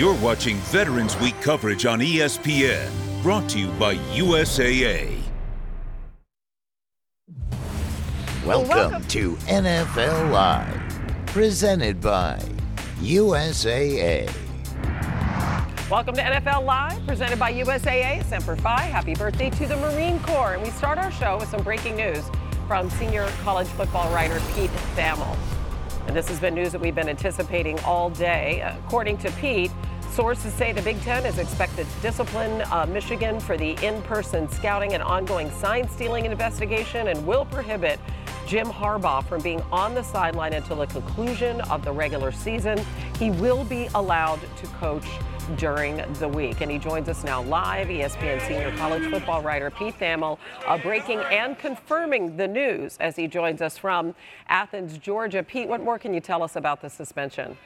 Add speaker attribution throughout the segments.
Speaker 1: You're watching Veterans Week coverage on ESPN, brought to you by USAA.
Speaker 2: Welcome,
Speaker 3: welcome.
Speaker 2: to NFL Live, presented by USAA.
Speaker 3: Welcome to NFL Live, presented by USAA. Semper Fi. Happy birthday to the Marine Corps. And we start our show with some breaking news from senior college football writer Pete Thamel. And this has been news that we've been anticipating all day. According to Pete, sources say the Big Ten is expected to discipline uh, Michigan for the in person scouting and ongoing sign stealing investigation and will prohibit Jim Harbaugh from being on the sideline until the conclusion of the regular season. He will be allowed to coach during the week. And he joins us now live, ESPN senior college football writer Pete Thamel, uh, breaking and confirming the news as he joins us from Athens, Georgia. Pete, what more can you tell us about the suspension?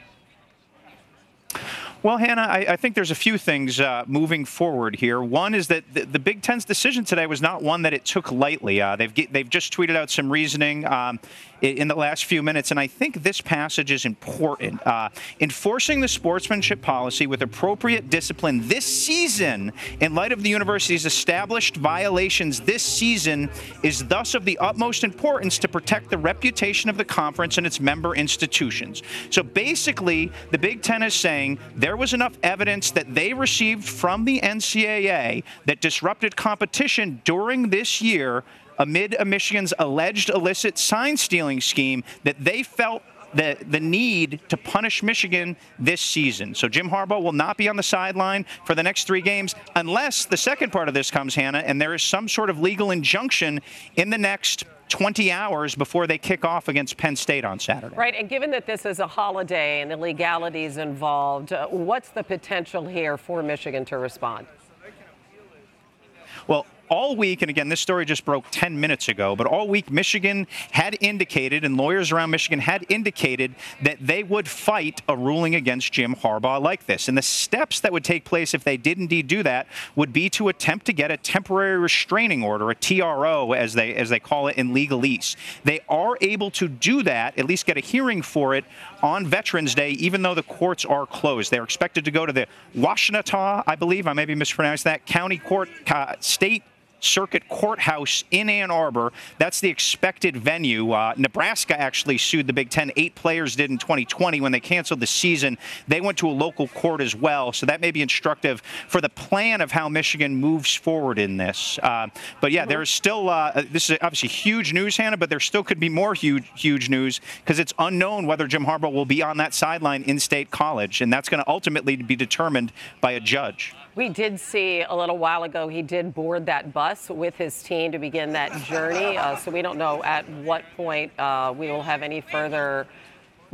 Speaker 4: Well, Hannah, I, I, think there's a few things uh, moving forward here. One is that the, the, Big Ten's decision today was not one that it took lightly. Uh, they've they've just tweeted out some reasoning um, in the last few minutes, and I think this passage is important. Uh, enforcing the sportsmanship policy with appropriate discipline this season, in light of the university's established violations this season, is thus of the utmost importance to protect the reputation of the conference and its member institutions. So basically, the Big Ten is saying there there was enough evidence that they received from the NCAA that disrupted competition during this year amid a Michigan's alleged illicit sign stealing scheme that they felt the, the need to punish Michigan this season. So Jim Harbaugh will not be on the sideline for the next three games unless the second part of this comes, Hannah, and there is some sort of legal injunction in the next 20 hours before they kick off against Penn State on Saturday.
Speaker 3: Right, and given that this is a holiday and the legalities involved, uh, what's the potential here for Michigan to respond?
Speaker 4: Well, all week, and again, this story just broke 10 minutes ago, but all week, Michigan had indicated, and lawyers around Michigan had indicated that they would fight a ruling against Jim Harbaugh like this. And the steps that would take place if they did indeed do that would be to attempt to get a temporary restraining order, a TRO, as they as they call it in legalese. They are able to do that, at least get a hearing for it on Veterans Day, even though the courts are closed. They're expected to go to the Washtenaw, I believe, I may be mispronouncing that, county court, uh, state Circuit Courthouse in Ann Arbor. That's the expected venue. Uh, Nebraska actually sued the Big Ten. Eight players did in 2020 when they canceled the season. They went to a local court as well. So that may be instructive for the plan of how Michigan moves forward in this. Uh, but yeah, there's still, uh, this is obviously huge news, Hannah, but there still could be more huge, huge news because it's unknown whether Jim Harbaugh will be on that sideline in state college. And that's going to ultimately be determined by a judge.
Speaker 3: We did see a little while ago he did board that bus with his team to begin that journey. Uh, so we don't know at what point uh, we will have any further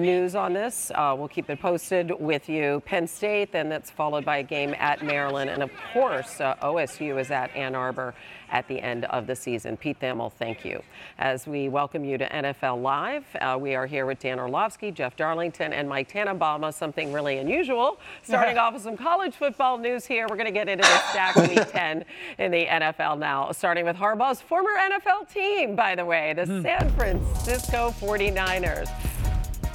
Speaker 3: news on this. Uh, we'll keep it posted with you. Penn State, then that's followed by a game at Maryland. And of course, uh, OSU is at Ann Arbor at the end of the season. Pete Thamel, thank you. As we welcome you to NFL Live, uh, we are here with Dan Orlovsky, Jeff Darlington, and Mike Tannenbaum. Something really unusual. Starting off with some college football news here. We're going to get into the stack week 10 in the NFL now. Starting with Harbaugh's former NFL team, by the way, the hmm. San Francisco 49ers.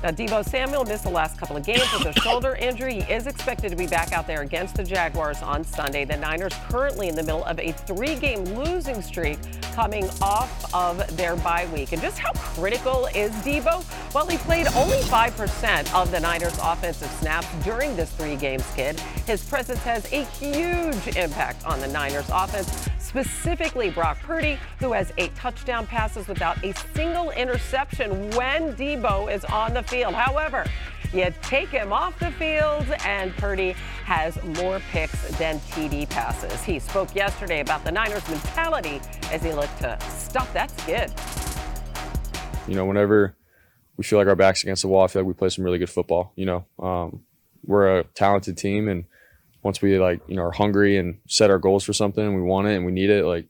Speaker 3: Now, Deebo Samuel missed the last couple of games with a shoulder injury. He is expected to be back out there against the Jaguars on Sunday. The Niners currently in the middle of a three-game losing streak coming off of their bye week. And just how critical is Deebo? Well, he played only 5% of the Niners' offensive snaps during this three-game skid. His presence has a huge impact on the Niners' offense specifically Brock Purdy, who has eight touchdown passes without a single interception when Deebo is on the field. However, you take him off the field, and Purdy has more picks than TD passes. He spoke yesterday about the Niners' mentality as he looked to stop that skid.
Speaker 5: You know, whenever we feel like our back's against the wall, I feel like we play some really good football. You know, um, we're a talented team, and once we like you know are hungry and set our goals for something we want it and we need it like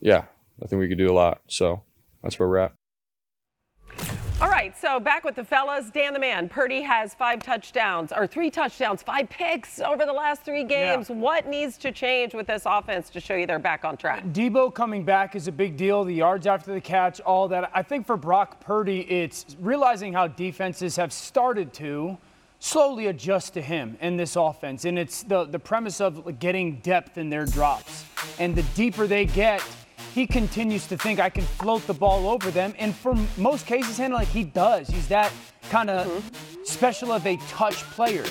Speaker 5: yeah i think we could do a lot so that's where we're at
Speaker 3: right, so back with the fellas. Dan the man, Purdy has five touchdowns, or three touchdowns, five picks over the last three games. Yeah. What needs to change with this offense to show you they're back on track?
Speaker 6: Deebo coming back is a big deal. The yards after the catch, all that. I think for Brock Purdy, it's realizing how defenses have started to slowly adjust to him in this offense. And it's the, the premise of getting depth in their drops. And the deeper they get, he continues to think I can float the ball over them. And for most cases, Hannah, like he does. He's that kind of mm-hmm. special of a touch player.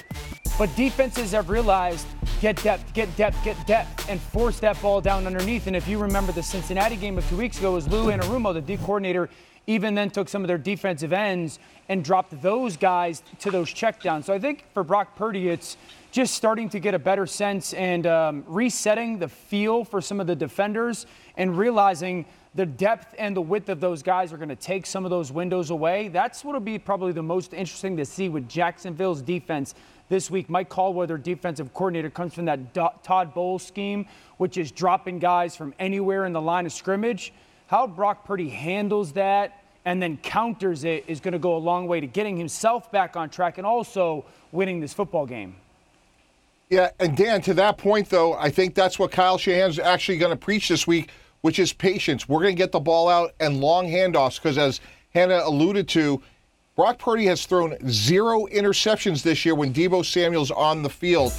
Speaker 6: But defenses have realized get depth, get depth, get depth, and force that ball down underneath. And if you remember the Cincinnati game of two weeks ago, was Lou Anarumo, the D coordinator, even then took some of their defensive ends and dropped those guys to those checkdowns. So I think for Brock Purdy, it's just starting to get a better sense and um, resetting the feel for some of the defenders and realizing the depth and the width of those guys are going to take some of those windows away. That's what will be probably the most interesting to see with Jacksonville's defense this week. Mike Caldwell, their defensive coordinator, comes from that Todd Bowles scheme, which is dropping guys from anywhere in the line of scrimmage. How Brock Purdy handles that and then counters it is going to go a long way to getting himself back on track and also winning this football game.
Speaker 7: Yeah, and Dan, to that point, though, I think that's what Kyle Shanahan's actually going to preach this week, which is patience. We're going to get the ball out and long handoffs because, as Hannah alluded to, Brock Purdy has thrown zero interceptions this year when Deebo Samuel's on the field.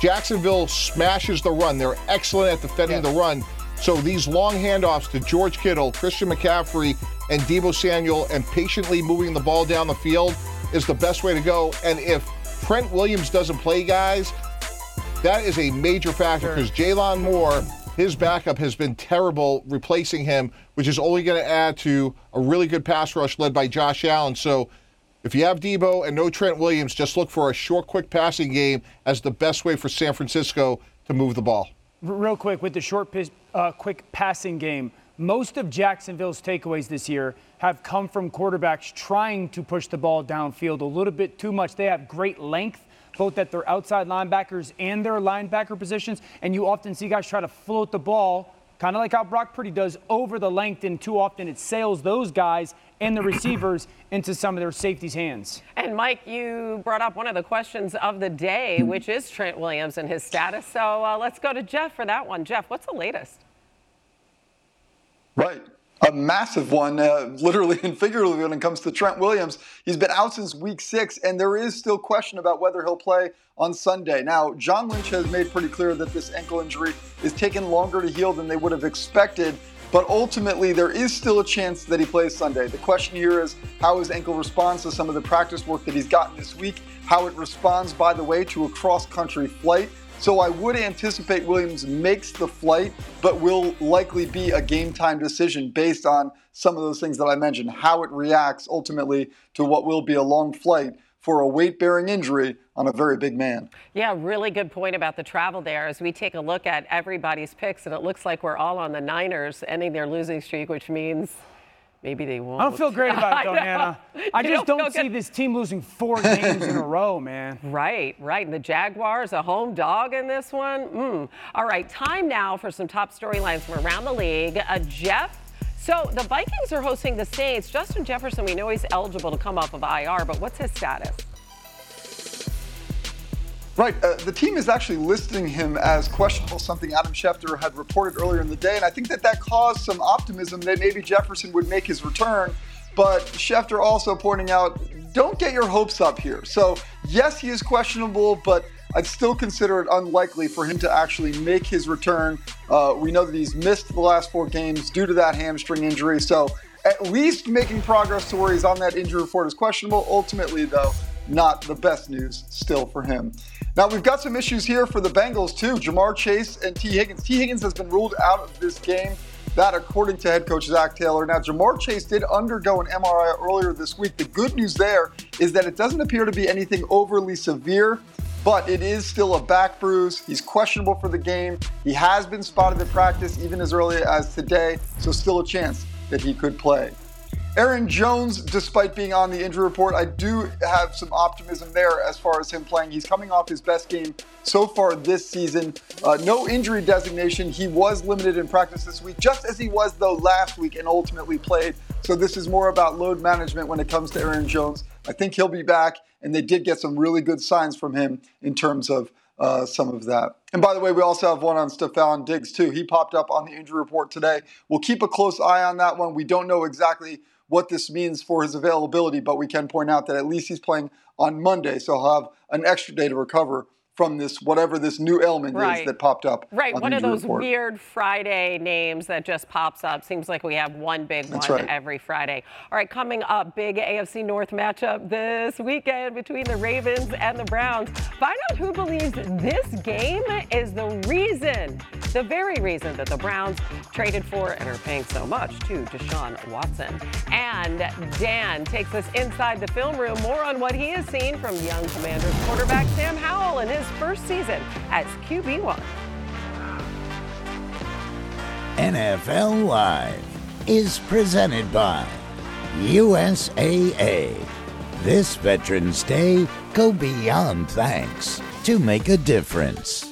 Speaker 7: Jacksonville smashes the run. They're excellent at defending yes. the run. So these long handoffs to George Kittle, Christian McCaffrey, and Deebo Samuel, and patiently moving the ball down the field is the best way to go. And if Trent Williams doesn't play, guys, that is a major factor because sure. Jaylon Moore, his backup, has been terrible replacing him, which is only going to add to a really good pass rush led by Josh Allen. So if you have Deebo and no Trent Williams, just look for a short, quick passing game as the best way for San Francisco to move the ball.
Speaker 6: Real quick, with the short, uh, quick passing game, most of Jacksonville's takeaways this year have come from quarterbacks trying to push the ball downfield a little bit too much. They have great length, both at their outside linebackers and their linebacker positions, and you often see guys try to float the ball kind of like how Brock Purdy does over the length, and too often it sails those guys and the receivers into some of their safeties' hands.
Speaker 3: And Mike, you brought up one of the questions of the day, which is Trent Williams and his status. So uh, let's go to Jeff for that one. Jeff, what's the latest?
Speaker 8: Right a massive one, uh, literally and figuratively, when it comes to Trent Williams. He's been out since week six, and there is still question about whether he'll play on Sunday. Now, John Lynch has made pretty clear that this ankle injury is taking longer to heal than they would have expected. But ultimately, there is still a chance that he plays Sunday. The question here is how his ankle responds to some of the practice work that he's gotten this week, how it responds, by the way, to a cross country flight. So I would anticipate Williams makes the flight, but will likely be a game time decision based on some of those things that I mentioned, how it reacts ultimately to what will be a long flight for a weight bearing injury on a very big man.
Speaker 3: Yeah, really good point about the travel there as we take a look at everybody's picks, and it looks like we're all on the Niners ending their losing streak, which means Maybe they won't.
Speaker 6: I don't feel great about it, though, Hannah. I just don't, don't see this team losing four games in a row, man.
Speaker 3: Right, right. And the Jaguars, a home dog in this one. Mm. All right, time now for some top storylines from around the league. Uh, Jeff, so the Vikings are hosting the Saints. Justin Jefferson, we know he's eligible to come off of IR, but what's his status?
Speaker 8: Right. Uh, the team is actually listing him as questionable, something Adam Schefter had reported earlier in the day. And I think that that caused some optimism that maybe Jefferson would make his return. But Schefter also pointing out don't get your hopes up here. So, yes, he is questionable, but I'd still consider it unlikely for him to actually make his return. Uh, we know that he's missed the last four games due to that hamstring injury. So, at least making progress to where he's on that injury report is questionable. Ultimately, though, not the best news still for him. Now, we've got some issues here for the Bengals, too. Ja'Marr Chase and Tee Higgins. Tee Higgins has been ruled out of this game. That, according to head coach Zac Taylor. Now, Ja'Marr Chase did undergo an MRI earlier this week. The good news there is that it doesn't appear to be anything overly severe, but it is still a back bruise. He's questionable for the game. He has been spotted in practice even as early as today, so still a chance that he could play. Aaron Jones, despite being on the injury report, I do have some optimism there as far as him playing. He's coming off his best game so far this season. Uh, no injury designation. He was limited in practice this week, just as he was, though, last week and ultimately played. So this is more about load management when it comes to Aaron Jones. I think he'll be back, and they did get some really good signs from him in terms of uh, some of that. And by the way, we also have one on Stefon Diggs, too. He popped up on the injury report today. We'll keep a close eye on that one. We don't know exactly what this means for his availability, but we can point out that at least he's playing on Monday, so he'll have an extra day to recover from this whatever this new ailment
Speaker 3: Right.
Speaker 8: is that popped up.
Speaker 3: Right,
Speaker 8: on
Speaker 3: one of those
Speaker 8: report.
Speaker 3: weird Friday names that just pops up. Seems like we have one big
Speaker 8: That's
Speaker 3: one
Speaker 8: right.
Speaker 3: every Friday. All right, coming up, big AFC North matchup this weekend between the Ravens and the Browns. Find out who believes this game is the reason, the very reason that the Browns traded for and are paying so much to Deshaun Watson. And Dan takes us inside the film room, more on what he has seen from young Commanders quarterback Sam Howell in his first season as QB1.
Speaker 2: NFL Live is presented by USAA. This Veterans Day, go beyond thanks to make a difference.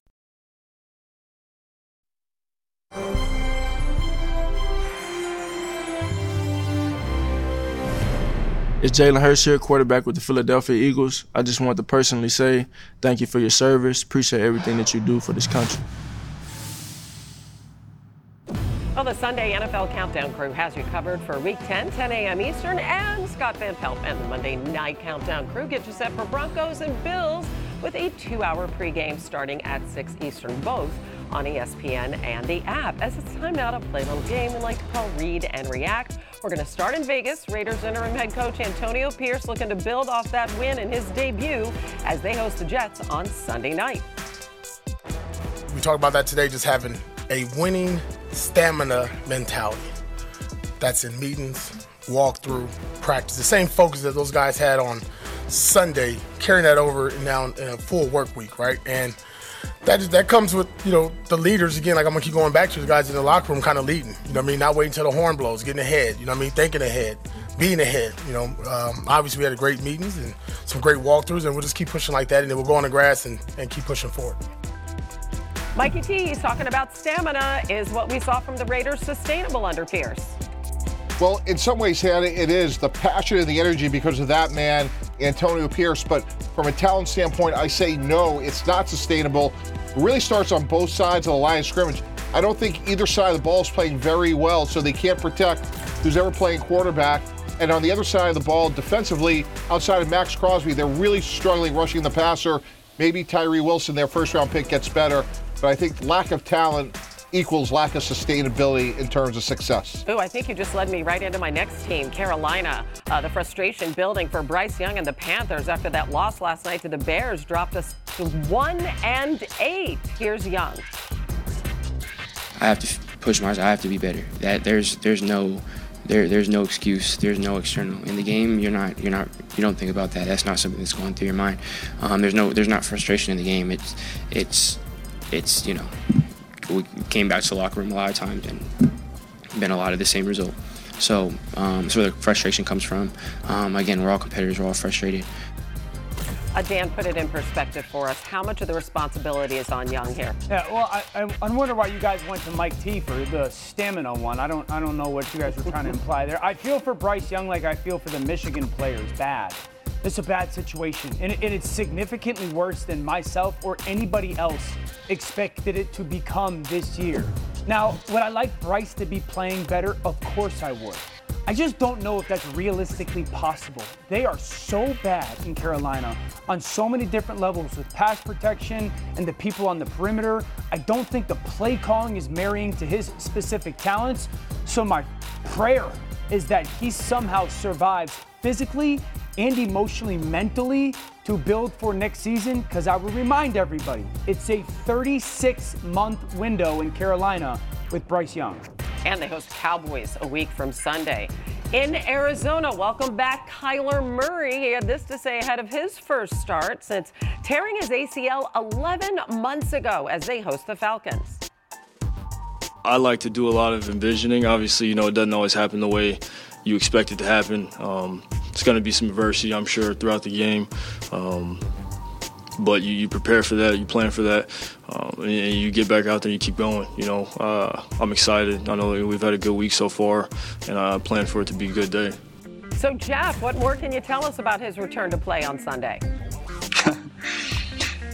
Speaker 9: It's Jalen here, quarterback with the Philadelphia Eagles. I just want to personally say thank you for your service. Appreciate everything that you do for this country.
Speaker 3: Well, the Sunday NFL Countdown crew has you covered for Week 10, 10 a.m. Eastern, and Scott Van Pelt and the Monday Night Countdown crew get you set for Broncos and Bills with a two-hour pregame starting at 6 Eastern, both on ESPN and the app. As it's time now to play a little game we like to call Read and React. We're going to start in Vegas. Raiders interim head coach Antonio Pierce looking to build off that win in his debut as they host the Jets on Sunday night.
Speaker 10: We talked about that today, just having a winning stamina mentality. That's in meetings, walkthrough, practice. The same focus that those guys had on Sunday, carrying that over now in a full work week, right? And that is, that comes with you know the leaders again. Like I'm gonna keep going back to the guys in the locker room, kind of leading. You know what I mean? Not waiting till the horn blows, getting ahead. You know what I mean? Thinking ahead, being ahead. You know, um, obviously we had a great meetings and some great walkthroughs, and we'll just keep pushing like that, and then we'll go on the grass and, and keep pushing forward.
Speaker 3: Mikey T, he's talking about stamina. Is what we saw from the Raiders sustainable under Pierce?
Speaker 7: Well, in some ways, Hannah, it is the passion and the energy because of that man, Antonio Pierce. But from a talent standpoint, I say no, it's not sustainable. It really starts on both sides of the line of scrimmage. I don't think either side of the ball is playing very well, so they can't protect who's ever playing quarterback. And on the other side of the ball, defensively, outside of Maxx Crosby, they're really struggling rushing the passer. Maybe Tyree Wilson, their first round pick, gets better. But I think lack of talent equals lack of sustainability in terms of success.
Speaker 3: Oh, I think you just led me right into my next team, Carolina. Uh, the frustration building for Bryce Young and the Panthers after that loss last night to the Bears dropped us to one and eight. Here's Young.
Speaker 11: I have to push myself. I have to be better. That there's there's no there there's no excuse. There's no external in the game. You're not you're not you don't think about that. That's not something that's going through your mind. Um, there's no there's not frustration in the game. It's it's it's you know we came back to the locker room a lot of times and been a lot of the same result. So um, that's where the frustration comes from. Um, again, we're all competitors. We're all frustrated.
Speaker 3: Uh, Dan, put it in perspective for us. How much of the responsibility is on Young here?
Speaker 6: Yeah, well, I, I, I wonder why you guys went to Mike T for the stamina one. I don't, I don't know what you guys were trying to imply there. I feel for Bryce Young like I feel for the Michigan players. Bad. It's a bad situation, and, it's significantly worse than myself or anybody else expected it to become this year. Now, would I like Bryce to be playing better? Of course I would. I just don't know if that's realistically possible. They are so bad in Carolina on so many different levels with pass protection and the people on the perimeter. I don't think the play calling is marrying to his specific talents. So, my prayer is that he somehow survives physically and emotionally, mentally to build for next season. Because I will remind everybody, it's a 36 month window in Carolina with Bryce Young.
Speaker 3: And they host Cowboys a week from Sunday. In Arizona, welcome back Kyler Murray. He had this to say ahead of his first start since tearing his ACL 11 months ago as they host the Falcons.
Speaker 12: I like to do a lot of envisioning. Obviously, you know, it doesn't always happen the way you expect it to happen. Um, it's going to be some adversity, I'm sure, throughout the game. Um, but you, you, prepare for that, you plan for that, um, and, and, you get back out there and you keep going. You know, uh, I'm excited. I know we've had a good week so far, and I plan for it to be a good day.
Speaker 3: So, Jeff, what more can you tell us about his return to play on Sunday?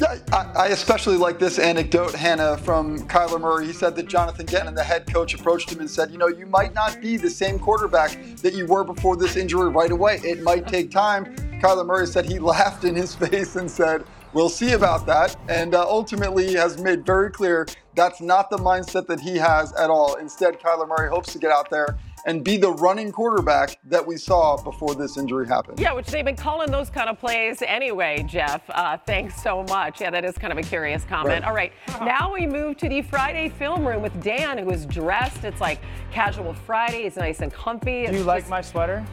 Speaker 8: I, especially like this anecdote, Hannah, from Kyler Murray. He said that Jonathan Gannon, the head coach, approached him and said, You know, you might not be the same quarterback that you were before this injury right away. It might take time. Kyler Murray said he laughed in his face and said, We'll see about that. And uh, ultimately has made very clear that's not the mindset that he has at all. Instead, Kyler Murray hopes to get out there and be the running quarterback that we saw before this injury happened.
Speaker 3: Yeah, which they've been calling those kind of plays anyway, Jeff. Uh, thanks so much. Yeah, that is kind of a curious comment. Right. All right, now we move to the Friday film room with Dan, who is dressed. It's like casual Friday. It's nice and comfy.
Speaker 6: Do you
Speaker 3: just...
Speaker 6: like my sweater?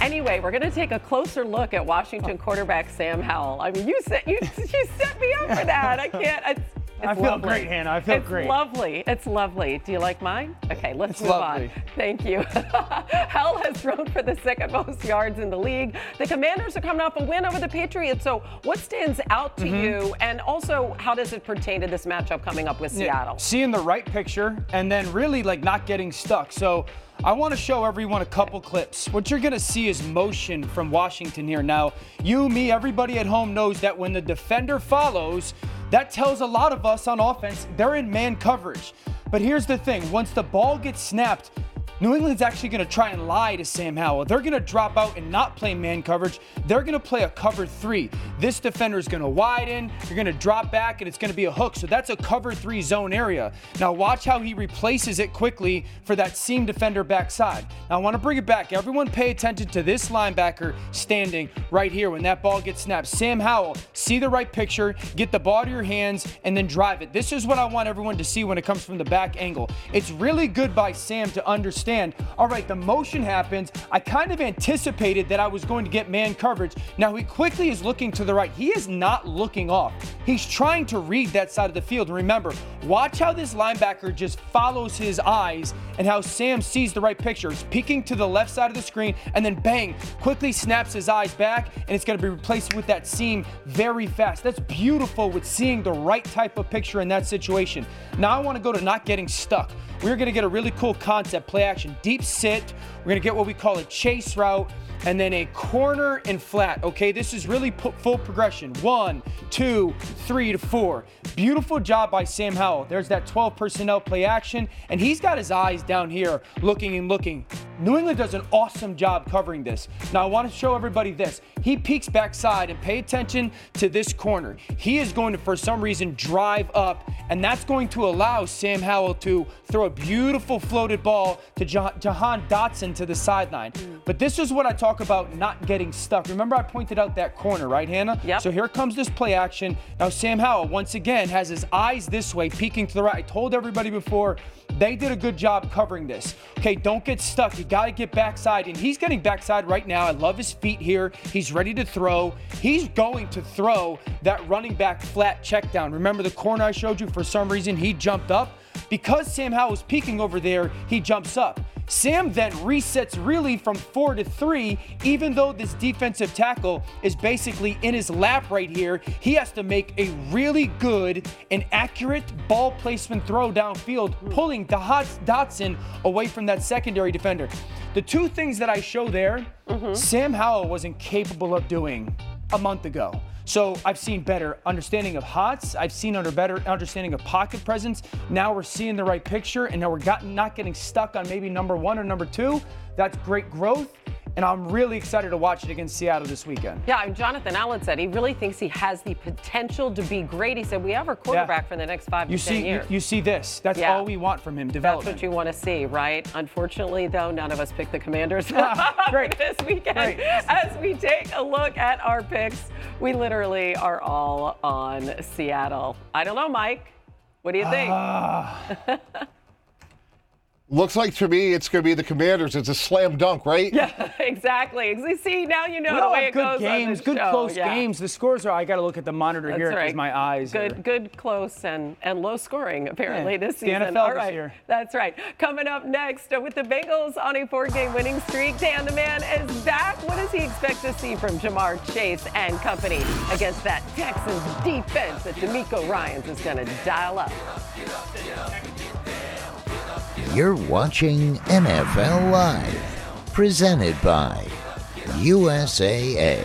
Speaker 3: Anyway, we're going to take a closer look at Washington quarterback Sam Howell. I mean, you set you you set me up for that. I can't. It's, it's
Speaker 6: I feel
Speaker 3: lovely.
Speaker 6: great, Hannah. I feel
Speaker 3: it's
Speaker 6: great.
Speaker 3: It's lovely. It's lovely. Do you like mine? Okay, let's
Speaker 6: it's
Speaker 3: move
Speaker 6: lovely.
Speaker 3: on. Thank you. Howell has thrown for the second most yards in the league. The Commanders are coming off a win over the Patriots. So, what stands out to mm-hmm. you? And also, how does it pertain to this matchup coming up with Seattle?
Speaker 6: Yeah, seeing the right picture and then really like not getting stuck. So, I want to show everyone a couple clips. What you're going to see is motion from Washington here. Now, you, me, everybody at home knows that when the defender follows, that tells a lot of us on offense they're in man coverage. But here's the thing once the ball gets snapped, New England's actually going to try and lie to Sam Howell. They're going to drop out and not play man coverage. They're going to play a cover three. This defender is going to widen. You're going to drop back, and it's going to be a hook. So that's a cover three zone area. Now, watch how he replaces it quickly for that seam defender backside. Now, I want to bring it back. Everyone pay attention to this linebacker standing right here when that ball gets snapped. Sam Howell, see the right picture, get the ball to your hands, and then drive it. This is what I want everyone to see when it comes from the back angle. It's really good by Sam to understand understand, all right, the motion happens. I kind of anticipated that I was going to get man coverage. Now he quickly is looking to the right. He is not looking off. He's trying to read that side of the field. Remember, watch how this linebacker just follows his eyes and how Sam sees the right picture. He's peeking to the left side of the screen and then bang, quickly snaps his eyes back and it's going to be replaced with that seam very fast. That's beautiful with seeing the right type of picture in that situation. Now I want to go to not getting stuck. We're going to get a really cool concept play action deep sit. We're going to get what we call a chase route and then a corner and flat. Okay, this is really full progression. One, two, three to four. Beautiful job by Sam Howell. There's that 12 personnel play action, and he's got his eyes down here looking and looking. New England does an awesome job covering this. Now, I want to show everybody this. He peeks backside and pay attention to this corner. He is going to, for some reason, drive up, and that's going to allow Sam Howell to throw a beautiful floated ball to Jahan Dotson to the sideline. Mm. But this is what I talk about not getting stuck. Remember, I pointed out that corner, right, Hannah?
Speaker 3: Yep.
Speaker 6: So here comes this play action. Now, Sam Howell, once again, has his eyes this way, peeking to the right. I told everybody before, they did a good job covering this. Okay, don't get stuck. You got to get backside. And he's getting backside right now. I love his feet here. He's ready to throw. He's going to throw that running back flat check down. Remember the corner I showed you? For some reason, he jumped up. Because Sam Howell is peeking over there, he jumps up. Sam then resets really from four to three, even though this defensive tackle is basically in his lap right here. He has to make a really good and accurate ball placement throw downfield, pulling Dotson away from that secondary defender. The two things that I show there, mm-hmm. Sam Howell wasn't capable of doing a month ago. So I've seen better understanding of hots. I've seen under better understanding of pocket presence. Now we're seeing the right picture, and now we're got, not getting stuck on maybe number one or number two. That's great growth and I'm really excited to watch it against Seattle this weekend.
Speaker 3: Yeah, Jonathan Allen said he really thinks he has the potential to be great. He said we have our quarterback yeah. for the next five
Speaker 6: you
Speaker 3: to
Speaker 6: see,
Speaker 3: years.
Speaker 6: You, you see this. That's yeah. all we want from him. Development.
Speaker 3: That's what you want to see, right? Unfortunately, though, none of us picked the Commanders
Speaker 6: great.
Speaker 3: this weekend.
Speaker 6: Great.
Speaker 3: As we take a look at our picks, we literally are all on Seattle. I don't know, Mike. What do you think?
Speaker 6: Uh.
Speaker 7: Looks like to me it's going to be the Commanders. It's a slam dunk, right?
Speaker 3: Yeah, exactly. See, now you know
Speaker 6: we
Speaker 3: the way it
Speaker 6: good
Speaker 3: goes.
Speaker 6: Games, good
Speaker 3: show.
Speaker 6: close
Speaker 3: yeah.
Speaker 6: games. The scores are. I got to look at the monitor
Speaker 3: That's
Speaker 6: here
Speaker 3: because
Speaker 6: right. my eyes.
Speaker 3: Good,
Speaker 6: are...
Speaker 3: good, close, and and low scoring apparently
Speaker 6: yeah,
Speaker 3: this season.
Speaker 6: The NFL
Speaker 3: All
Speaker 6: this
Speaker 3: right,
Speaker 6: year.
Speaker 3: that's right. Coming up next uh, with the Bengals on a four-game winning streak, Dan the Man is back. What does he expect to see from Ja'Marr Chase and company against that Texans defense that DeMeco Ryans is going to dial up?
Speaker 2: You're watching NFL Live, presented by USAA.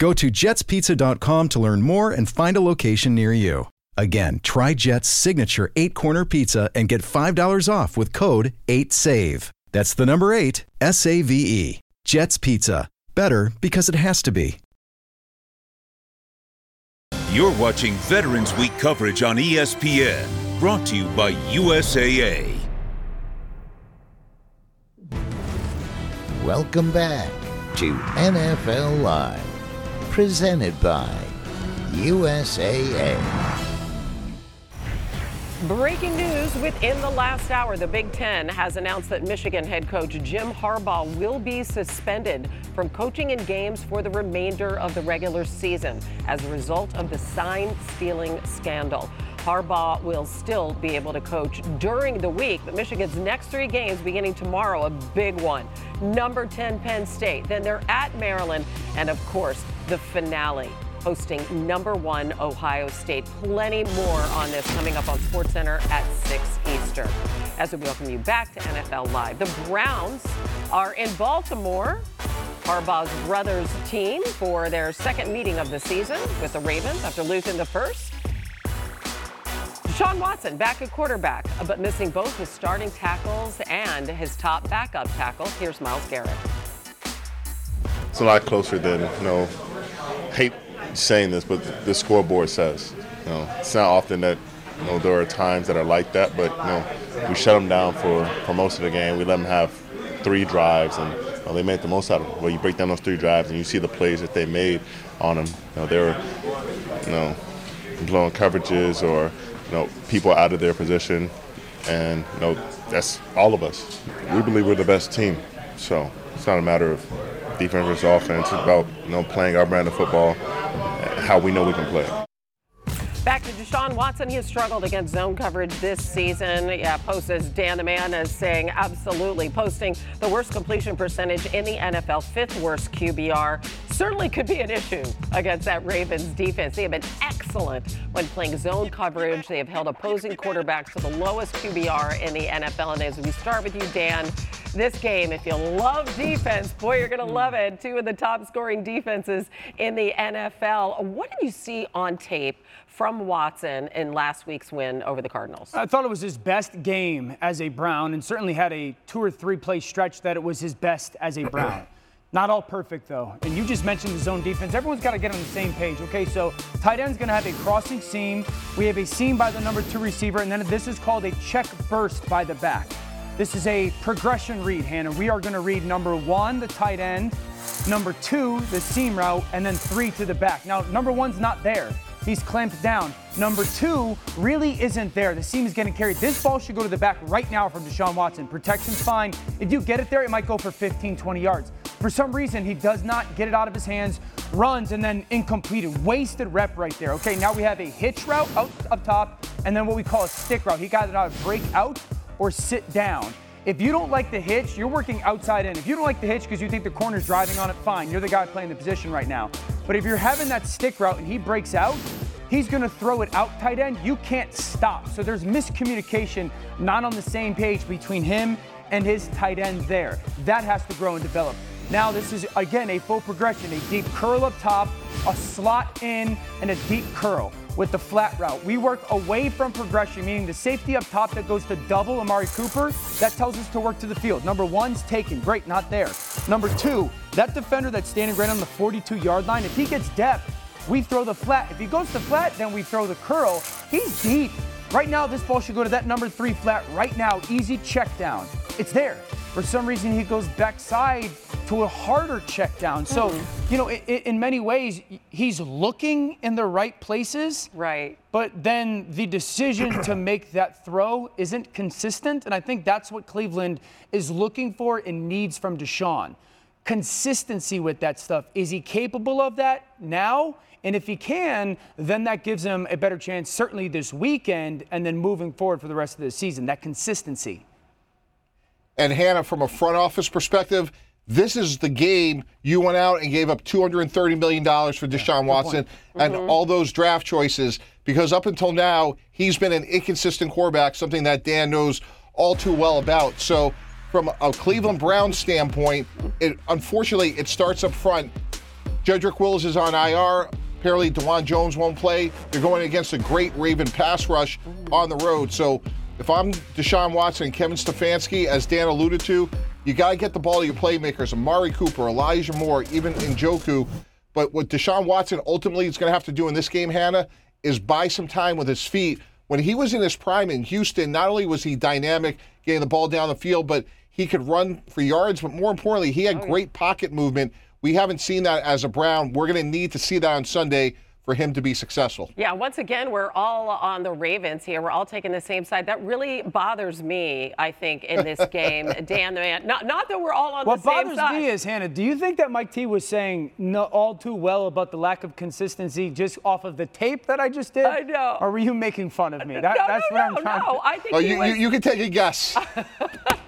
Speaker 13: Go to jetspizza.com to learn more and find a location near you. Again, try Jet's signature eight corner pizza and get $5 off with code 8SAVE. That's the number eight, S A V E. Jet's Pizza. Better because it has to be.
Speaker 1: You're watching Veterans Week coverage on ESPN, brought to you by USAA.
Speaker 2: Welcome back to NFL Live presented by USAA.
Speaker 3: Breaking news within the last hour. The Big Ten has announced that Michigan head coach Jim Harbaugh will be suspended from coaching in games for the remainder of the regular season as a result of the sign stealing scandal. Harbaugh will still be able to coach during the week, but Michigan's next three games beginning tomorrow, a big one. Number 10 Penn State, then they're at Maryland, and of course, the finale hosting number one Ohio State. Plenty more on this coming up on SportsCenter at 6 Eastern. As we welcome you back to NFL Live, the Browns are in Baltimore. Harbaugh's brothers' team for their second meeting of the season with the Ravens after losing the first. Sean Watson back at quarterback, uh, but missing both his starting tackles and his top backup tackle. Here's Myles Garrett.
Speaker 14: It's a lot closer than, you know, hate saying this, but the scoreboard says. You know, it's not often that, you know, there are times that are like that, but, you know, we shut them down for, for most of the game. We let them have three drives, and you know, they made the most out of it. Well, you break down those three drives, and you see the plays that they made on them. You know, they were, you know, blowing coverages or you know, people out of their position, and you know, that's all of us. We believe we're the best team, so it's not a matter of defense versus offense. It's about you know playing our brand of football, how we know we can play.
Speaker 3: Back to Deshaun Watson. He has struggled against zone coverage this season. Yeah, Post as Dan the Man is saying absolutely. Posting the worst completion percentage in the NFL, fifth worst QBR. Certainly could be an issue against that Ravens defense. They have been excellent when playing zone coverage. They have held opposing quarterbacks to the lowest QBR in the NFL. And as we start with you, Dan, this game, if you love defense, boy, you're going to love it. Two of the top scoring defenses in the NFL. What did you see on tape from Watson in last week's win over the Cardinals?
Speaker 6: I thought it was his best game as a Brown and certainly had a two or three play stretch that it was his best as a Brown. Not all perfect though. And you just mentioned the zone defense. Everyone's got to get on the same page. Okay, so tight end's going to have a crossing seam. We have a seam by the number two receiver, and then this is called a check burst by the back. This is a progression read, Hannah. We are going to read number one, the tight end, number two, the seam route, and then three to the back. Now, number one's not there. He's clamped down. Number two really isn't there. The seam is getting carried. This ball should go to the back right now from Deshaun Watson. Protection's fine. If you get it there, it might go for 15, 20 yards. For some reason, he does not get it out of his hands, runs, and then incompleted. Wasted rep right there. Okay, now we have a hitch route out up top, and then what we call a stick route. He got it out of break out or sit down. If you don't like the hitch, you're working outside in. If you don't like the hitch because you think the corner's driving on it, fine. You're the guy playing the position right now. But if you're having that stick route and he breaks out, he's going to throw it out tight end. You can't stop. So there's miscommunication, not on the same page between him and his tight end there. That has to grow and develop. Now, this is again a full progression a deep curl up top, a slot in, and a deep curl with the flat route. We work away from progression, meaning the safety up top that goes to double Amari Cooper, that tells us to work to the field. Number one's taken, great, not there. Number two, that defender that's standing right on the 42 yard line, if he gets depth, we throw the flat. If he goes to flat, then we throw the curl. He's deep. Right now, this ball should go to that number three flat right now. Easy check down. It's there. For some reason, he goes backside to a harder check down. So,
Speaker 3: Mm-hmm.
Speaker 6: you know, i i in many ways, he's looking in the right places.
Speaker 3: Right.
Speaker 6: But then the decision to make that throw isn't consistent. And I think that's what Cleveland is looking for and needs from Deshaun. Consistency with that stuff. Is he capable of that now? And if he can, then that gives him a better chance, certainly this weekend, and then moving forward for the rest of the season. That consistency.
Speaker 7: And Hannah, from a front office perspective, this is the game you went out and gave up $230 million for Deshaun Watson and mm-hmm. all those draft choices because up until now, he's been an inconsistent quarterback, something that Dan knows all too well about. So, from a Cleveland Browns standpoint, it, unfortunately, it starts up front. Jedrick Wills is on IR. Apparently, Dawand Jones won't play. They're going against a great Raven pass rush mm-hmm. on the road. So, if I'm Deshaun Watson and Kevin Stefanski, as Dan alluded to, you got to get the ball to your playmakers. Amari Cooper, Elijah Moore, even Njoku. But what Deshaun Watson ultimately is going to have to do in this game, Hannah, is buy some time with his feet. When he was in his prime in Houston, not only was he dynamic, getting the ball down the field, but he could run for yards. But more importantly, he had oh, great pocket movement. We haven't seen that as a Brown. We're going to need to see that on Sunday for him to be successful.
Speaker 3: Yeah, once again, we're all on the Ravens here. We're all taking the same side. That really bothers me, I think, in this game. Dan, the man, not, not that we're all on
Speaker 6: What
Speaker 3: the same side.
Speaker 6: What bothers me is, Hannah, do you think that Mike T was saying no, all too well about the lack of consistency just off of the tape that I just did? I
Speaker 3: know.
Speaker 6: Or were you making fun of me? That,
Speaker 3: No,
Speaker 6: that's
Speaker 3: no,
Speaker 6: what I'm
Speaker 3: no,
Speaker 6: trying
Speaker 3: no.
Speaker 6: to
Speaker 3: I think
Speaker 7: Oh, you,
Speaker 3: was,
Speaker 7: you, you can take a guess.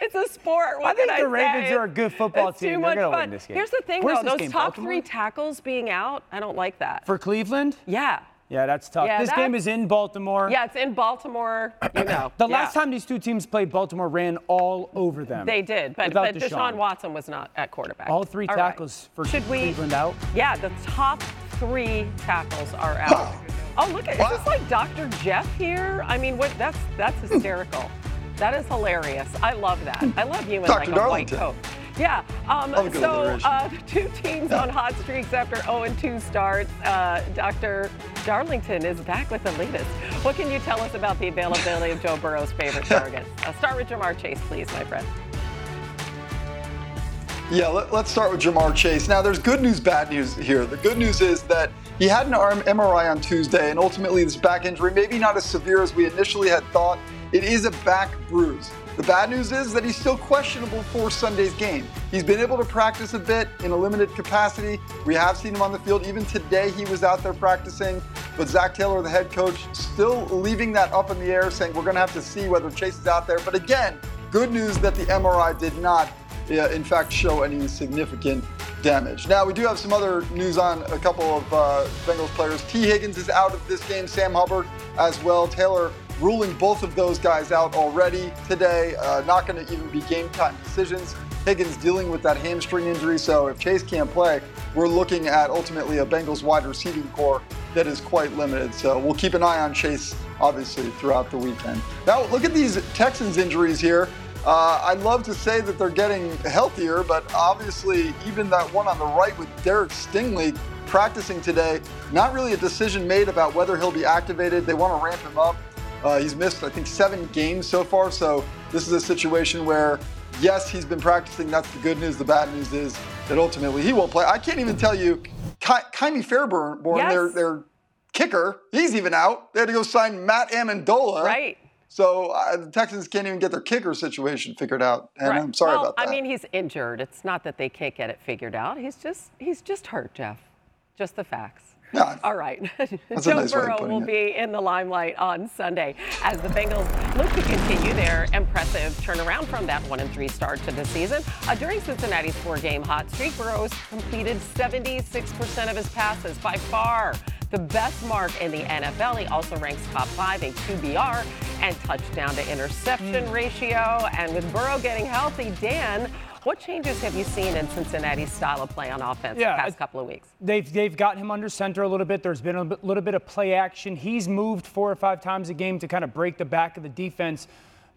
Speaker 3: it's a sport. What
Speaker 6: I think the Ravens
Speaker 3: say?
Speaker 6: are a good football
Speaker 3: it's
Speaker 6: team.
Speaker 3: Too
Speaker 6: They're gonna win this game.
Speaker 3: Here's the thing,
Speaker 6: Where's
Speaker 3: though. Those
Speaker 6: game,
Speaker 3: top
Speaker 6: Baltimore?
Speaker 3: three tackles being out, I don't like that.
Speaker 6: For Cleveland?
Speaker 3: Yeah.
Speaker 6: Yeah, that's tough.
Speaker 3: Yeah,
Speaker 6: this
Speaker 3: that-
Speaker 6: game is in Baltimore.
Speaker 3: Yeah, it's in Baltimore. You know.
Speaker 6: The
Speaker 3: yeah.
Speaker 6: last time these two teams played, Baltimore ran all over them.
Speaker 3: They did, but, but Deshaun. Watson was not at quarterback.
Speaker 6: All three
Speaker 3: right.
Speaker 6: tackles for
Speaker 3: Should we-
Speaker 6: Cleveland out.
Speaker 3: Yeah, the top three tackles are out. oh, look at is this like Dr. Jeff here? I mean, what? That's that's hysterical. That is hilarious. I love that. I love you in like
Speaker 8: Dr.
Speaker 3: a white coat. Yeah. Um,
Speaker 8: Love a good
Speaker 3: so uh, two teams on hot streaks after 0-2 starts. Uh, Dr. Darlington is back with the latest. What can you tell us about the availability of Joe Burrow's favorite targets? Uh, start with Ja'Marr Chase, please, my friend.
Speaker 8: Yeah, let, us start with Ja'Marr Chase. Now, there's good news, bad news here. The good news is that he had an arm MRI on Tuesday, and ultimately, this back injury, maybe not as severe as we initially had thought, it is a back bruise. The bad news is that he's still questionable for Sunday's game. He's been able to practice a bit in a limited capacity. We have seen him on the field. Even today, he was out there practicing. But Zac Taylor, the head coach, still leaving that up in the air, saying we're going to have to see whether Chase is out there. But again, good news that the MRI did not uh, in fact show any significant damage. Now we do have some other news on a couple of uh, Bengals players. Tee Higgins is out of this game. Sam Hubbard as well. Taylor ruling both of those guys out already today. Uh, not going to even be game time decisions. Higgins dealing with that hamstring injury, so if Chase can't play, we're looking at ultimately a Bengals wide receiving corps that is quite limited. So we'll keep an eye on Chase, obviously, throughout the weekend. Now, look at these Texans injuries here. Uh, I'd love to say that they're getting healthier, but obviously, even that one on the right with Derek Stingley practicing today, not really a decision made about whether he'll be activated. They want to ramp him up. Uh, he's missed, I think, seven games so far. So this is a situation where, yes, he's been practicing. That's the good news. The bad news is that ultimately he won't play. I can't even tell you, Ka'imi Fairbairn, yes. their, their kicker, he's even out. They had to go sign Matt Amendola.
Speaker 3: Right.
Speaker 8: So uh, the Texans can't even get their kicker situation figured out, and right. I'm sorry
Speaker 3: well,
Speaker 8: about that.
Speaker 3: I mean, he's injured. It's not that they can't get it figured out. He's just he's just hurt, Jeff. Just the facts.
Speaker 8: Yeah.
Speaker 3: All right. Joe
Speaker 8: nice
Speaker 3: Burrow will
Speaker 8: it.
Speaker 3: be in the limelight on Sunday as the Bengals look to continue their impressive turnaround from that one and three start to the season. Uh, during Cincinnati's four-game hot streak, Burrow's completed 76% of his passes by far the best mark in the NFL. He also ranks top five in QBR and touchdown to interception mm. ratio. And with Burrow getting healthy, Dan, what changes have you seen in Cincinnati's style of play on offense yeah, the past couple of weeks?
Speaker 6: They've, they've gotten him under center a little bit. There's been a little bit of play action. He's moved four or five times a game to kind of break the back of the defense.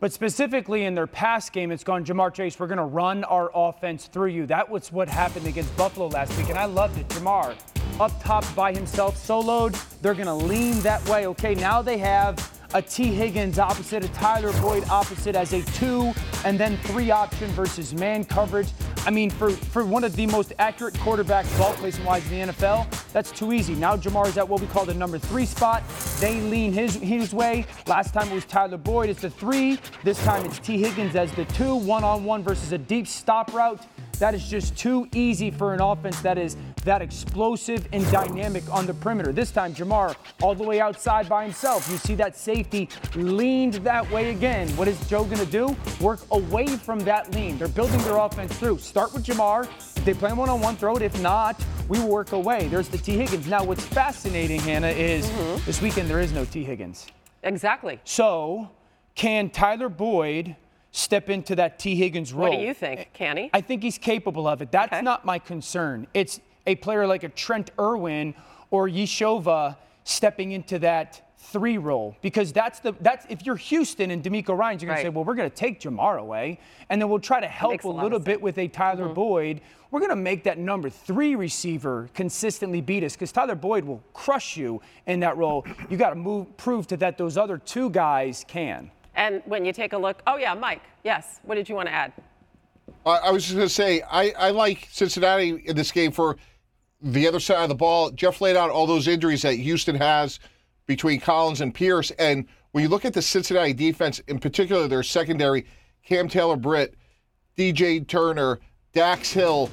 Speaker 6: But specifically in their pass game, it's gone, Ja'Marr Chase, we're going to run our offense through you. That was what happened against Buffalo last week, and I loved it. Ja'Marr up top by himself, soloed. They're going to lean that way. Okay, now they have a Tee Higgins opposite, a Tyler Boyd opposite as a two and then three option versus man coverage. I mean, for, for one of the most accurate quarterbacks ball placement wise in the NFL, that's too easy. Now Ja'Marr is at what we call the number three spot. They lean his his way. Last time it was Tyler Boyd as the three. This time it's Tee Higgins as the two, one on one versus a deep stop route. That is just too easy for an offense that is that explosive and dynamic on the perimeter. This time, Ja'Marr all the way outside by himself. You see that safety leaned that way again. What is Joe going to do? Work away from that lean. They're building their offense through. Start with Ja'Marr. If they play one on one, throw it. If not, we work away. There's the Tee Higgins. Now, what's fascinating, Hannah, is mm-hmm. this weekend there is no Tee Higgins.
Speaker 3: Exactly.
Speaker 6: So, can Tyler Boyd step into that Tee Higgins role.
Speaker 3: What do you think, can he?
Speaker 6: I think he's capable of it. That's
Speaker 3: okay.
Speaker 6: not my concern. It's a player like a Trent Irwin or Iosivas stepping into that three role because that's the that's if you're Houston and DeMeco Ryans, you're gonna
Speaker 3: right.
Speaker 6: say, well, we're gonna take Ja'Marr away, and then we'll try to help a, a little bit with a Tyler mm-hmm. Boyd. We're gonna make that number three receiver consistently beat us because Tyler Boyd will crush you in that role. You got to move prove to that those other two guys can.
Speaker 3: And when you take a look, oh yeah, Mike, yes. What did you want to add?
Speaker 7: I was just going to say, I, I like Cincinnati in this game for the other side of the ball. Jeff laid out all those injuries that Houston has between Collins and Pierce. And when you look at the Cincinnati defense, in particular their secondary, Cam Taylor Britt, DJ Turner, Dax Hill,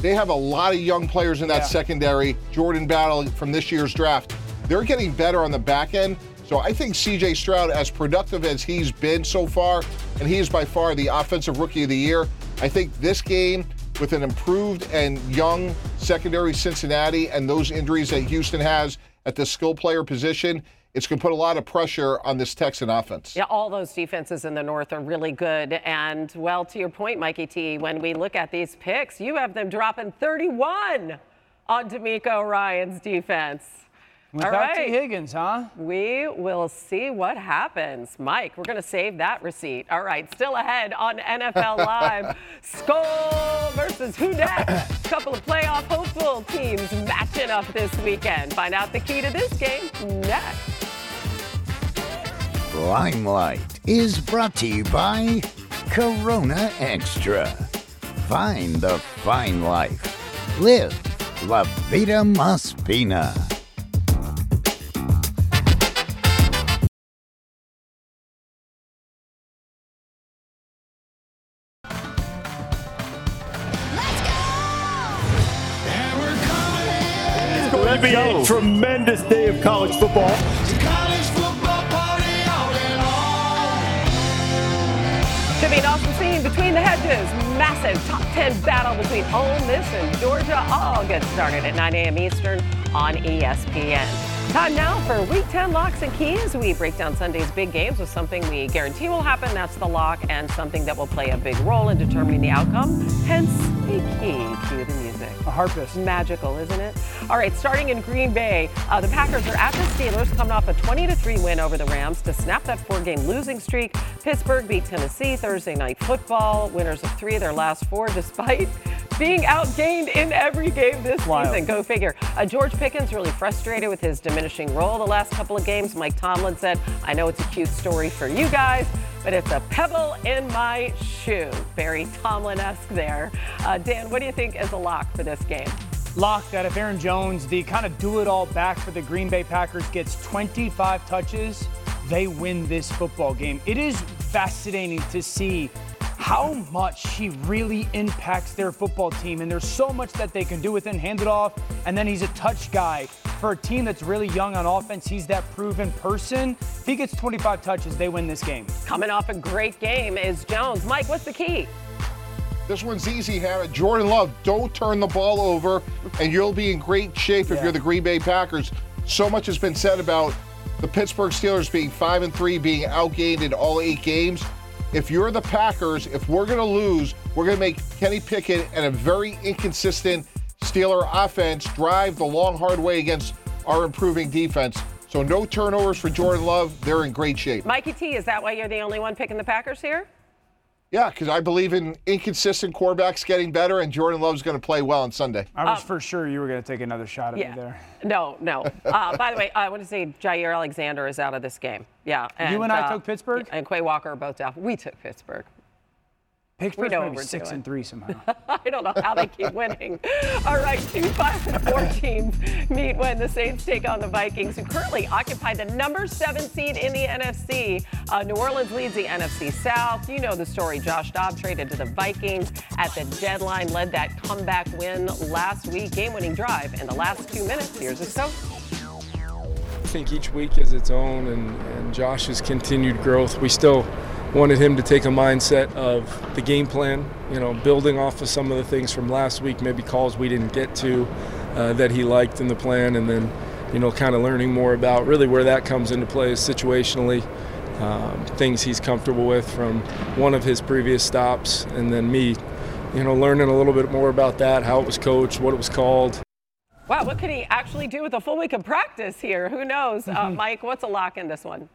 Speaker 7: they have a lot of young players in that yeah. secondary. Jordan Battle from this year's draft. They're getting better on the back end. So I think CJ Stroud, as productive as he's been so far, and he is by far the offensive rookie of the year, I think this game with an improved and young secondary Cincinnati and those injuries that Houston has at the skill player position, it's going to put a lot of pressure on this Texan offense.
Speaker 3: Yeah, all those defenses in the North are really good. And, well, to your point, Mikey T, when we look at these picks, you have them dropping 31 on DeMeco Ryans' defense.
Speaker 6: Without All right. Tee Higgins, huh?
Speaker 3: We will see what happens. Mike, we're going to save that receipt. All right, still ahead on NFL Live. Skull versus who next? Couple of playoff hopeful teams matching up this weekend. Find out the key to this game next.
Speaker 2: Limelight is brought to you by Corona Extra. Find the fine life. Live La Vida Más Fina.
Speaker 15: be a tremendous day of college football.
Speaker 3: Should be an awesome scene between the hedges. Massive top 10 battle between Ole Miss and Georgia. All get started at 9 a.m. Eastern on ESPN. Time now for Week 10 locks and keys. We break down Sunday's big games with something we guarantee will happen. That's the lock, and something that will play a big role in determining the outcome. Hence, a key. Cue the
Speaker 6: A harpist.
Speaker 3: Magical, isn't it? All right, starting in Green Bay, uh, the Packers are at the Steelers, coming off a 20 3 win over the Rams to snap that four game losing streak. Pittsburgh beat Tennessee Thursday night football, winners of three of their last four, despite being outgained in every game this
Speaker 6: Wild.
Speaker 3: season. Go figure. Uh, George Pickens really frustrated with his diminishing role the last couple of games. Mike Tomlin said, I know it's a cute story for you guys, but it's a pebble in my shoe. Very Tomlin esque there. Uh, Dan, what do you think is a lock for this game?
Speaker 6: Lock that if Aaron Jones, the kind of do it all back for the Green Bay Packers, gets 25 touches, they win this football game. It is fascinating to see how much he really impacts their football team. And there's so much that they can do with him, hand it off, and then he's a touch guy. For a team that's really young on offense, he's that proven person. If he gets 25 touches, they win this game.
Speaker 3: Coming off a great game is Jones. Mike, what's the key?
Speaker 7: This one's easy, Hannah. Jordan Love, don't turn the ball over, and you'll be in great shape if you're the Green Bay Packers. So much has been said about the Pittsburgh Steelers being five and three, being outgained in all eight games. If you're the Packers, if we're going to lose, we're going to make Kenny Pickett and a very inconsistent Steeler offense drive the long, hard way against our improving defense. So no turnovers for Jordan Love. They're in great shape.
Speaker 3: Mikey T, is that why you're the only one picking the Packers here?
Speaker 7: Yeah, because I believe in inconsistent quarterbacks getting better, and Jordan Love's going to play well on Sunday.
Speaker 6: I was for sure you were going to take another shot at
Speaker 3: yeah.
Speaker 6: me there.
Speaker 3: No, no. Uh, by the way, I want to say Jaire Alexander is out of this game. Yeah.
Speaker 6: And, You and I
Speaker 3: uh,
Speaker 6: took Pittsburgh?
Speaker 3: And Quay Walker are both out. We took Pittsburgh.
Speaker 6: Pittsburgh's
Speaker 3: know what we're
Speaker 6: six
Speaker 3: doing.
Speaker 6: and three somehow.
Speaker 3: I don't know how they keep winning. All right, two five and four teams meet when the Saints take on the Vikings, who currently occupy the number seven seed in the NFC. Uh, New Orleans leads the NFC South. You know the story. Josh Dobbs traded to the Vikings at the deadline, led that comeback win last week, game-winning drive in the last two minutes. Here's his coach.
Speaker 9: I think each week is its own, and, and Josh's continued growth. We still wanted him to take a mindset of the game plan, you know, building off of some of the things from last week, maybe calls we didn't get to uh, that he liked in the plan, and then, you know, kind of learning more about really where that comes into play is situationally. Um, things he's comfortable with from one of his previous stops, and then me, you know, learning a little bit more about that, how it was coached, what it was called,
Speaker 3: Wow, what could he actually do with a full week of practice here? Who knows? Uh, Mike, what's a lock in this one?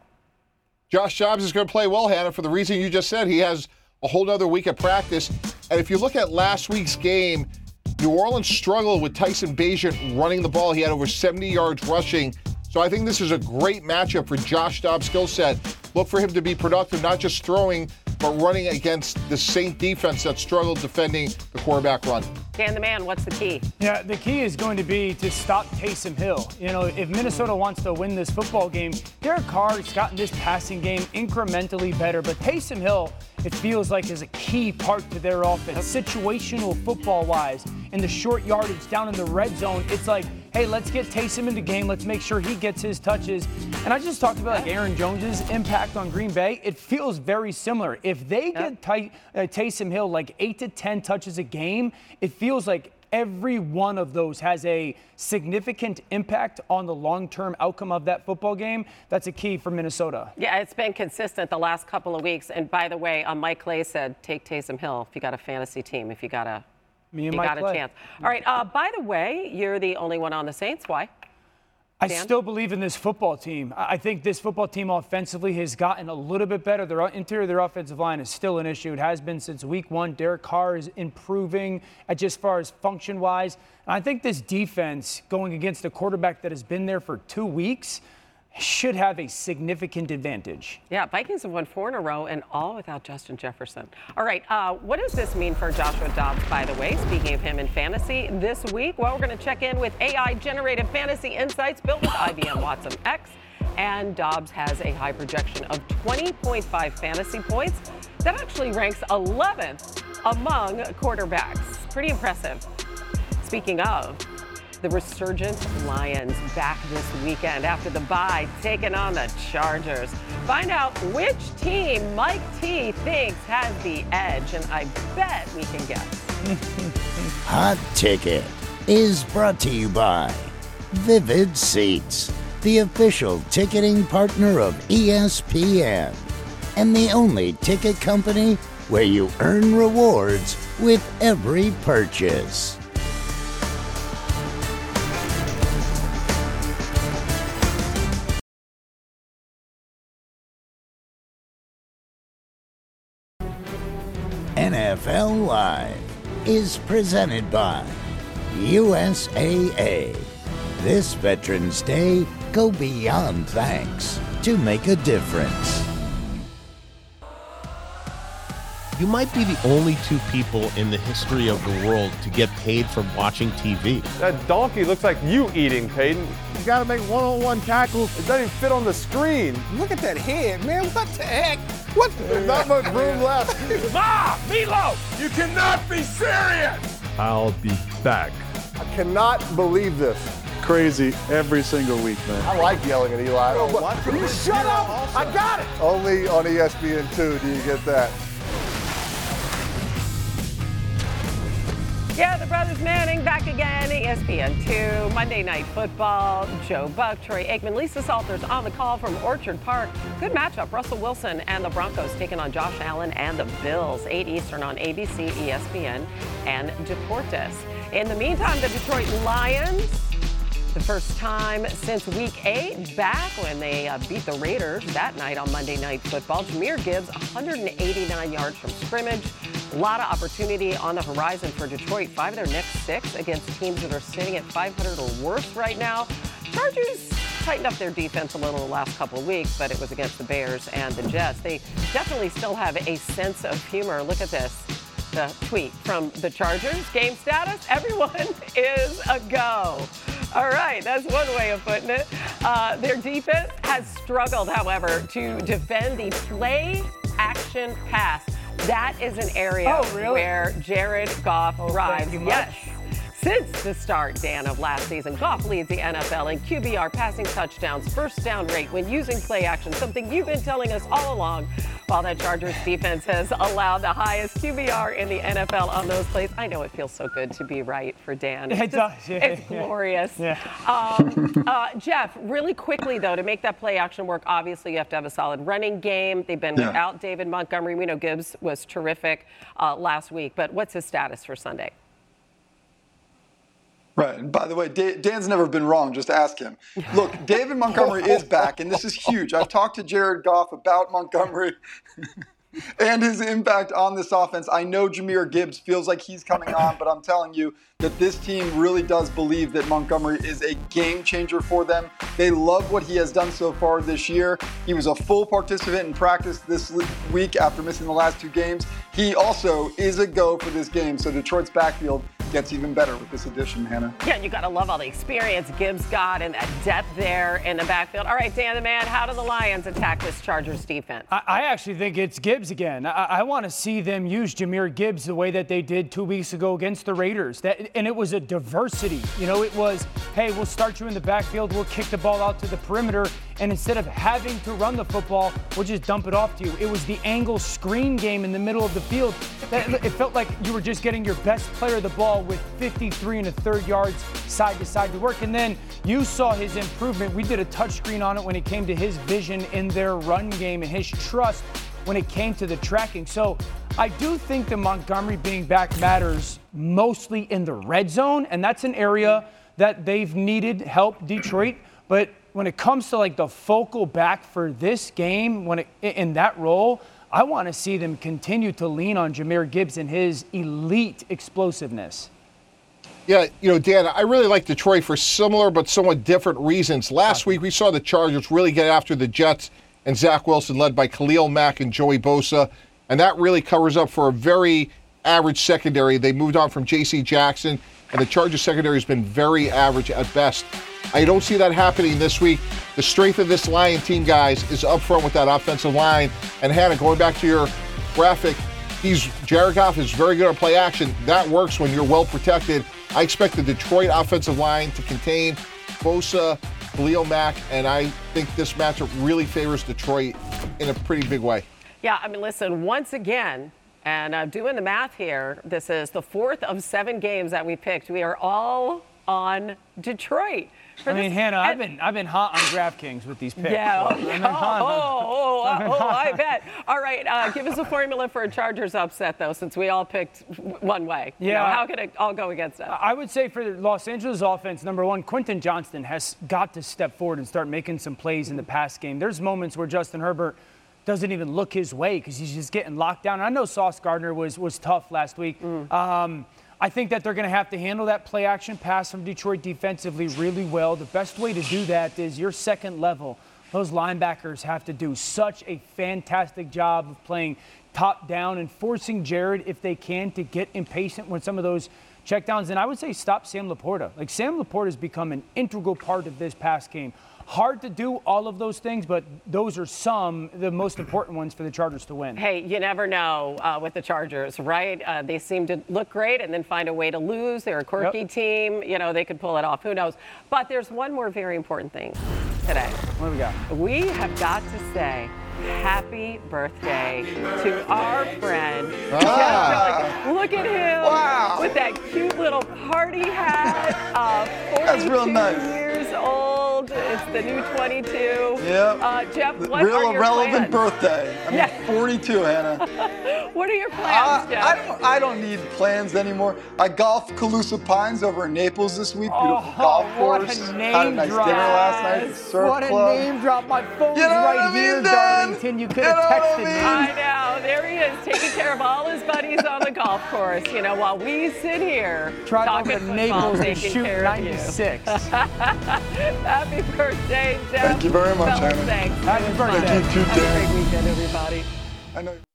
Speaker 7: Josh Dobbs is going to play well, Hannah, for the reason you just said. He has a whole other week of practice. And if you look at last week's game, New Orleans struggled with Tyson Bagent running the ball. He had over 70 yards rushing. So I think this is a great matchup for Josh Dobbs' skill set. Look for him to be productive, not just throwing, but running against the Saint defense that struggled defending the quarterback run.
Speaker 3: Dan the man, what's the key?
Speaker 6: Yeah, the key is going to be to stop Taysom Hill. You know, if Minnesota wants to win this football game, Derek Carr has gotten this passing game incrementally better, but Taysom Hill, it feels like, is a key part to their offense, situational football wise. In the short yardage down in the red zone, it's like, hey, let's get Taysom in the game. Let's make sure he gets his touches. And I just talked about like Aaron Jones's impact on Green Bay. It feels very similar. If they get Ty- uh, Taysom Hill like eight to 10 touches a game, it feels like every one of those has a significant impact on the long term outcome of that football game. That's a key for Minnesota.
Speaker 3: Yeah, it's been consistent the last couple of weeks. And by the way, uh, Mike Clay said, take Taysom Hill if you got a fantasy team, if you got a,
Speaker 6: Me and
Speaker 3: you
Speaker 6: Mike
Speaker 3: got a chance. All right. Uh, by the way, you're the only one on the Saints. Why?
Speaker 6: I
Speaker 3: Dan?
Speaker 6: still believe in this football team. I think this football team offensively has gotten a little bit better. Their interior of their offensive line is still an issue. It has been since week one. Derek Carr is improving at just far as function wise. And I think this defense going against a quarterback that has been there for two weeks should have a significant advantage.
Speaker 3: Yeah, Vikings have won four in a row and all without Justin Jefferson. All right, uh, what does this mean for Joshua Dobbs, by the way? Speaking of him in fantasy this week, well, we're going to check in with AI generated fantasy insights built with IBM Watson X. And Dobbs has a high projection of 20.5 fantasy points. That actually ranks 11th among quarterbacks. Pretty impressive. Speaking of, the resurgent Lions back this weekend after the bye, taking on the Chargers. Find out which team Mike T thinks has the edge, and I bet we can guess.
Speaker 2: Hot Ticket is brought to you by Vivid Seats, the official ticketing partner of ESPN, and the only ticket company where you earn rewards with every purchase. NFL Live is presented by USAA. This Veterans Day, go beyond thanks to make a difference.
Speaker 16: You might be the only two people in the history of the world to get paid from watching TV.
Speaker 17: That donkey looks like you eating, Peyton. You gotta make one-on-one tackles. It doesn't even fit on the screen.
Speaker 18: Look at that head, man. What the heck? What?
Speaker 17: There's not much room left.
Speaker 18: Ma, Meatloaf, you cannot be serious.
Speaker 19: I'll be back.
Speaker 17: I cannot believe this.
Speaker 19: Crazy every single week, man.
Speaker 17: I like yelling at Eli.
Speaker 18: Oh, what? You shut up. I got it.
Speaker 17: Only on E ESPN2 do you get that.
Speaker 3: Yeah, the brothers Manning back again. E ESPN2, Monday Night Football. Joe Buck, Troy Aikman, Lisa Salters on the call from Orchard Park. Good matchup. Russell Wilson and the Broncos taking on Josh Allen and the Bills. 8 Eastern on ABC, ESPN, and Deportes. In the meantime, the Detroit Lions. The first time since week eight, back when they uh, beat the Raiders that night on Monday Night Football. Jahmyr Gibbs, 189 yards from scrimmage. A lot of opportunity on the horizon for Detroit. Five of their next six against teams that are sitting at 500 or worse right now. Chargers tightened up their defense a little the last couple of weeks, but it was against the Bears and the Jets. They definitely still have a sense of humor. Look at this. The tweet from the Chargers. Game status, everyone is a go. All right, that's one way of putting it. Uh, their defense has struggled, however, to defend the play action pass. That is an area
Speaker 6: Oh, really?
Speaker 3: where Jared Goff thrives.
Speaker 6: thank you much.
Speaker 3: Yes. Since the start, Dan, of last season, Goff leads the NFL in QBR passing touchdowns, first down rate when using play action, something you've been telling us all along. While that Chargers defense has allowed the highest QBR in the NFL on those plays, I know it feels so good to be right for Dan. It's
Speaker 6: It
Speaker 3: just-
Speaker 6: does, yeah,
Speaker 3: it's
Speaker 6: yeah.
Speaker 3: glorious.
Speaker 6: Yeah.
Speaker 3: Um, uh, Jeff, really quickly though, to make that play action work, obviously you have to have a solid running game. They've been
Speaker 8: Yeah.
Speaker 3: without David Montgomery. We know Gibbs was terrific uh, last week, but what's his status for Sunday?
Speaker 8: Right. And by the way, Dan's never been wrong. Just ask him. Look, David Montgomery is back, and this is huge. I've talked to Jared Goff about Montgomery and his impact on this offense. I know Jahmyr Gibbs feels like he's coming on, but I'm telling you that this team really does believe that Montgomery is a game changer for them. They love what he has done so far this year. He was a full participant in practice this week after missing the last two games. He also is a go for this game. So Detroit's backfield gets even better with this addition, Hannah.
Speaker 3: Yeah, and you got to love all the experience Gibbs got and that depth there in the backfield. All right, Dan the man, how do the Lions attack this Chargers defense?
Speaker 6: I, I actually think it's Gibbs again. I, I want to see them use Jahmyr Gibbs the way that they did two weeks ago against the Raiders. That, and it was a diversity. You know, it was, hey, we'll start you in the backfield, we'll kick the ball out to the perimeter, and instead of having to run the football, we'll just dump it off to you. It was the angle screen game in the middle of the field. That, it felt like you were just getting your best player the ball with 53 and a third yards side to side to work. And then you saw his improvement. We did a touchscreen on it when it came to his vision in their run game and his trust when it came to the tracking. So I do think the Montgomery being back matters mostly in the red zone, and that's an area that they've needed help, Detroit. But when it comes to like the focal back for this game, when it, in that role, I want to see them continue to lean on Jahmyr Gibbs and his elite explosiveness.
Speaker 7: Yeah, you know, Dan, I really like Detroit for similar but somewhat different reasons. Last week, we saw the Chargers really get after the Jets and Zach Wilson, led by Khalil Mack and Joey Bosa, and that really covers up for a very average secondary. They moved on from J.C. Jackson, and the Chargers secondary has been very average at best. I don't see that happening this week. The strength of this Lion team, guys, is up front with that offensive line. And Hannah, going back to your graphic, he's Jared Goff is very good at play action. That works when you're well protected. I expect the Detroit offensive line to contain Bosa, Khalil Mack, and I think this matchup really favors Detroit in a pretty big way.
Speaker 3: Yeah, I mean, listen, once again, and I'm doing the math here, this is the fourth of seven games that we picked. We are all on Detroit.
Speaker 6: I mean, Hannah, I've been I've been hot on DraftKings with these picks.
Speaker 3: Yeah,
Speaker 6: I've
Speaker 3: oh, oh, oh, oh, oh, I bet. All right, uh, give us a formula for a Chargers upset, though, since we all picked one way. You know,
Speaker 6: Yeah.
Speaker 3: how could it all go against us?
Speaker 6: I would say for the Los Angeles offense, number one, Quentin Johnston has got to step forward and start making some plays in the pass game. There's moments where Justin Herbert doesn't even look his way because he's just getting locked down. And I know Sauce Gardner was was tough last week. Um, I think that they're going to have to handle that play action pass from Detroit defensively really well. The best way to do that is your second level. Those linebackers have to do such a fantastic job of playing top down and forcing Jared, if they can, to get impatient when some of those checkdowns. And I would say stop Sam Laporta. Like Sam Laporta has become an integral part of this pass game. Hard to do all of those things, but those are some, the most important ones for the Chargers to win.
Speaker 3: Hey, you never know uh, with the Chargers, right? Uh, they seem to look great and then find a way to lose. They're a quirky
Speaker 6: Yep.
Speaker 3: team. You know, they could pull it off. Who knows? But there's one more very important thing today.
Speaker 6: What do we got?
Speaker 3: We have got to say happy birthday to our friend.
Speaker 8: Ah.
Speaker 3: Jeff Look at him
Speaker 8: Wow.
Speaker 3: with that cute little party hat. Uh,
Speaker 8: That's real nice.
Speaker 3: Years old. It's the new 22.
Speaker 8: Yep.
Speaker 3: Uh, Jeff, what
Speaker 8: Real
Speaker 3: are your
Speaker 8: irrelevant
Speaker 3: plans?
Speaker 8: birthday. I mean,
Speaker 3: Yeah.
Speaker 8: 42, Hannah.
Speaker 3: What are your
Speaker 8: Uh,
Speaker 3: plans, Jeff?
Speaker 8: I, don't, I don't need plans anymore. I golfed Calusa Pines over in Naples this week. Beautiful
Speaker 6: Oh,
Speaker 8: golf
Speaker 6: what
Speaker 8: course.
Speaker 6: a
Speaker 8: Had a nice
Speaker 6: drop.
Speaker 8: dinner last night at the surf
Speaker 6: What a
Speaker 8: club.
Speaker 6: name drop. My phone's
Speaker 8: You know
Speaker 6: right
Speaker 8: I mean,
Speaker 6: here,
Speaker 8: Dan?
Speaker 6: Darlington. You could have
Speaker 8: You know what I
Speaker 6: texted
Speaker 8: mean?
Speaker 6: me.
Speaker 3: I know. There he is, taking care of all his buddies on the golf course. You know, while we sit here
Speaker 6: Drive
Speaker 3: talking
Speaker 6: over to
Speaker 3: football,
Speaker 6: Naples to
Speaker 3: taking
Speaker 6: shoot
Speaker 3: care of you.
Speaker 6: 96.
Speaker 3: Happy birthday, Jeff.
Speaker 8: Thank you very much,
Speaker 3: Fellas,
Speaker 8: Hannah.
Speaker 3: Thanks.
Speaker 6: Happy
Speaker 3: It was fun.
Speaker 6: birthday.
Speaker 8: Thank you,
Speaker 3: Have a great weekend, everybody.
Speaker 8: I know.